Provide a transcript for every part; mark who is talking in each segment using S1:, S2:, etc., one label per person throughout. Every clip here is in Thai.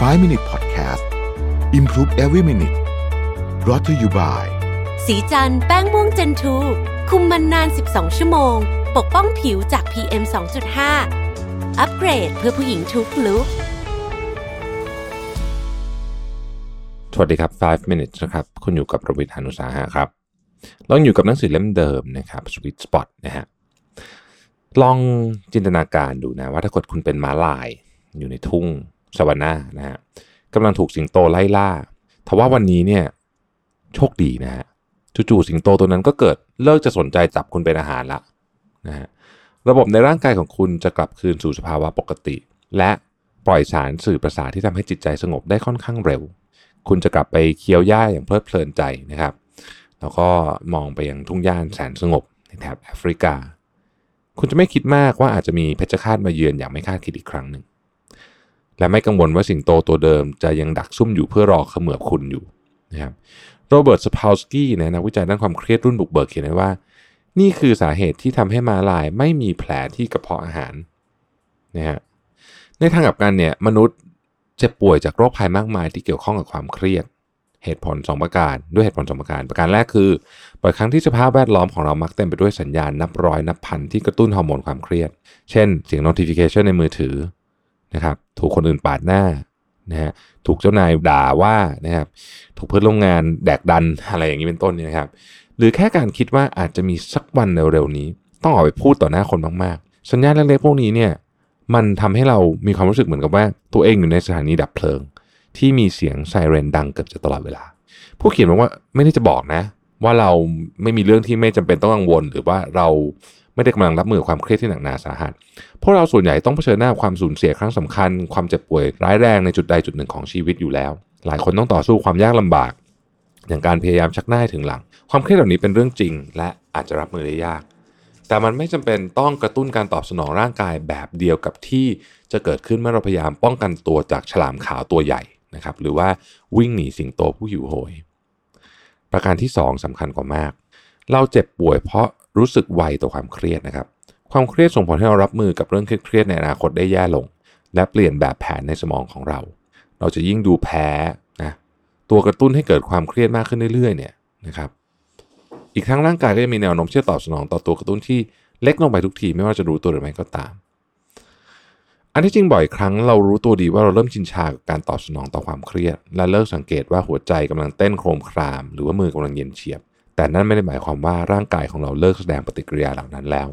S1: 5 Minute Podcast Improve Every Minute brought to you by
S2: สีจันแป้งม่วงเจนทูคุมมันนาน 12 ชั่วโมง ปกป้องผิวจาก PM 2.5 อัปเกรดเพื่อผู้หญิงทุกลุก
S3: สวัสดีครับ 5 minutes นะครับ คุณอยู่กับประวิทยานุสาหะครับ ลองอยู่กับหนังสือเล่มเดิมนะครับ Sweet Spot นะฮะ ลองจินตนาการดูนะว่าถ้าเกิดคุณเป็นม้าลายอยู่ในทุ่ง สวานานะฮะกำลังถูกสิงโตไล่ล่าทว่าวันนี้เนี่ยโชคดีนะฮะจู่ๆสิงโตตัวนั้นก็เกิดเลิกจะสนใจจับคุณเป็นอาหารละนะฮะระบบในร่างกายของคุณจะกลับคืนสู่สภาวะปกติ และปล่อยสารสื่อประสาทที่ทำให้จิตใจสงบได้ค่อนข้างเร็ว คุณจะกลับไปเคี้ยวหญ้าอย่างเพลิดเพลินใจนะครับ แล้วก็มองไปยังทุ่งหญ้าแสนสงบในแถบแอฟริกา คุณจะไม่คิดมากว่าอาจจะมีเพชฌฆาตมาเยือนอย่างไม่คาดคิดอีกครั้งหนึ่ง และไม่กังวลว่าสิงโตตัวเดิมจะยังดักซุ่มอยู่เพื่อรอเขมือบคุณอยู่นะครับโรเบิร์ตสพาวสกี้นะนักวิจัยด้านความเครียดรุ่นบุกเบิกเขียนไว้ว่า นี่คือสาเหตุที่ทำให้มาลายไม่มีแผลที่กระเพาะอาหารนะฮะในทางกลับกันเนี่ยมนุษย์จ็บป่วยจากโรคภัยมากมายที่เกี่ยวข้องกับความเครียดเหตุผล 2 ประการ ด้วยเหตุผล 2 ประการ ประการแรกคือบ่อยครั้งที่สภาพแวดล้อมของเรามักเต็มไปด้วยสัญญาณนับร้อยนับพันที่กระตุ้นฮอร์โมนความเครียด เช่น เสียง notification ในมือถือ นะครับถูกคนอื่นปาดหน้านะฮะถูกเจ้านายด่าว่านะครับถูกเพื่อนร่วมงานแดกดันอะไรอย่างนี้เป็นต้นเนี่ยนะครับ หรือแค่การคิดว่าอาจจะมีสักวันเร็วๆนี้ ต้องออกไปพูดต่อหน้าคนมากๆ สัญญาณเล็กๆพวกนี้เนี่ยมันทำให้เรามีความรู้สึกเหมือนกับว่าตัวเองอยู่ในสถานีดับเพลิง ที่มีเสียงไซเรนดังเกือบจะตลอดเวลา ผู้เขียนบอกว่าไม่ได้จะบอกนะ ว่าเราไม่มีเรื่องที่ไม่จำเป็นต้องกังวล หรือว่าเรา ไม่ได้กำลังรับมือความเครียดที่หนักหนาสาหัส พวกเราส่วนใหญ่ต้องเผชิญหน้าความสูญเสียครั้งสำคัญ ความเจ็บป่วยร้ายแรงในจุดใดจุดหนึ่งของชีวิตอยู่แล้ว หลายคนต้องต่อสู้ความยากลำบาก อย่างการพยายามชักหน้าให้ถึงหลัง ความเครียดเหล่านี้เป็นเรื่องจริง และอาจจะรับมือได้ยาก แต่มันไม่จำเป็นต้องกระตุ้นการตอบสนองร่างกายแบบเดียวกับที่จะเกิดขึ้นเมื่อเราพยายามป้องกันตัวจากฉลามขาวตัวใหญ่นะครับ หรือว่าวิ่งหนีสิงโตผู้หิวโหย ประการที่ 2สำคัญกว่ามาก เราเจ็บป่วยเพราะ รู้สึกไวต่อความเครียดนะครับ ความเครียดส่งผลให้เรารับมือกับเรื่องเครียดในอนาคตได้แย่ลง และเปลี่ยนแบบแผนในสมองของเรา เราจะยิ่งดูแพ้นะตัวกระตุ้นให้เกิดความเครียดมากขึ้นเรื่อยๆเนี่ยนะครับ อีกทั้งร่างกายก็จะมีแนวโน้มที่จะตอบสนองต่อตัวกระตุ้นที่เล็กลงไปทุกทีไม่ว่าจะรู้ตัวหรือไม่ก็ตาม อันที่จริงบ่อยครั้งเรารู้ตัวดีว่าเราเริ่มชินชากับการตอบสนองต่อความเครียด และเลิกสังเกตว่าหัวใจกำลังเต้นโครมคราม หรือว่ามือกำลังเย็นเฉียบ แต่นั่นไม่ได้หมายความว่าร่างกายของเราเลิกแสดงปฏิกิริยาเหล่านั้นแล้ว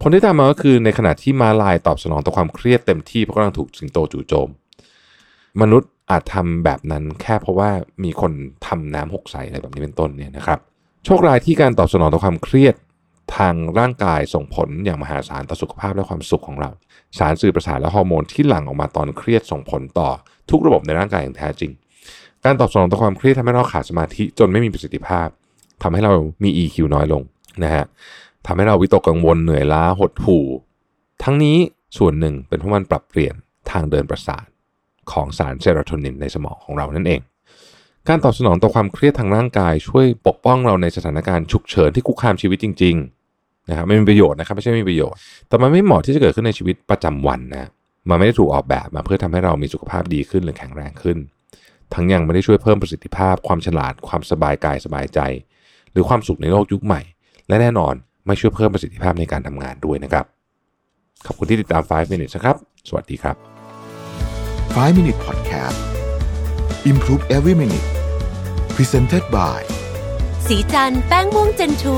S3: ผลที่ตามมาก็คือในขณะที่มาลายตอบสนองต่อความเครียดเต็มที่เพราะกำลังถูกสิงโตจู่โจม มนุษย์อาจทำแบบนั้นแค่เพราะว่ามีคนทำน้ำหกใสอะไรแบบนี้เป็นต้นเนี่ยนะครับ โชคร้ายที่การตอบสนองต่อความเครียดทางร่างกายส่งผลอย่างมหาศาลต่อสุขภาพและความสุขของเรา สารสื่อประสาทและฮอร์โมนที่หลั่งออกมาตอนเครียดส่งผลต่อทุกระบบในร่างกายอย่างแท้จริง การตอบสนองต่อความเครียดทำให้เราขาดสมาธิจนไม่มีประสิทธิภาพ ทำให้เรามี EQ น้อยลงนะฮะทำให้เราวิตกกังวลเหนื่อยล้าหดหู่ ทั้งนี้ส่วนหนึ่งเป็นเพราะมันปรับเปลี่ยนทางเดินประสาทของสารเซโรโทนินในสมองของเรานั่นเอง การตอบสนองต่อความเครียดทางร่างกาย ช่วยปกป้องเราในสถานการณ์ฉุกเฉินที่คุกคามชีวิตจริงๆนะครับไม่มีประโยชน์นะครับไม่ใช่ไม่มีประโยชน์ แต่มันไม่เหมาะที่จะเกิดขึ้นในชีวิตประจำวันนะมันไม่ได้ถูกออกแบบมาเพื่อทำให้เรามีสุขภาพดีขึ้นหรือแข็งแรงขึ้น ทั้งยังไม่ได้ช่วยเพิ่มประสิทธิภาพ ความฉลาดความสบายกายสบายใจ หรือความสุขในโลกยุคใหม่ และแน่นอนไม่ช่วยเพิ่มประสิทธิภาพในการทำงานด้วยนะครับ ขอบคุณที่ติดตาม 5 minutes นะครับ สวัสดีครับ
S1: 5 Minute Podcast Improve Every Minute Presented by
S2: สีจันแป้งม่วงเจนทู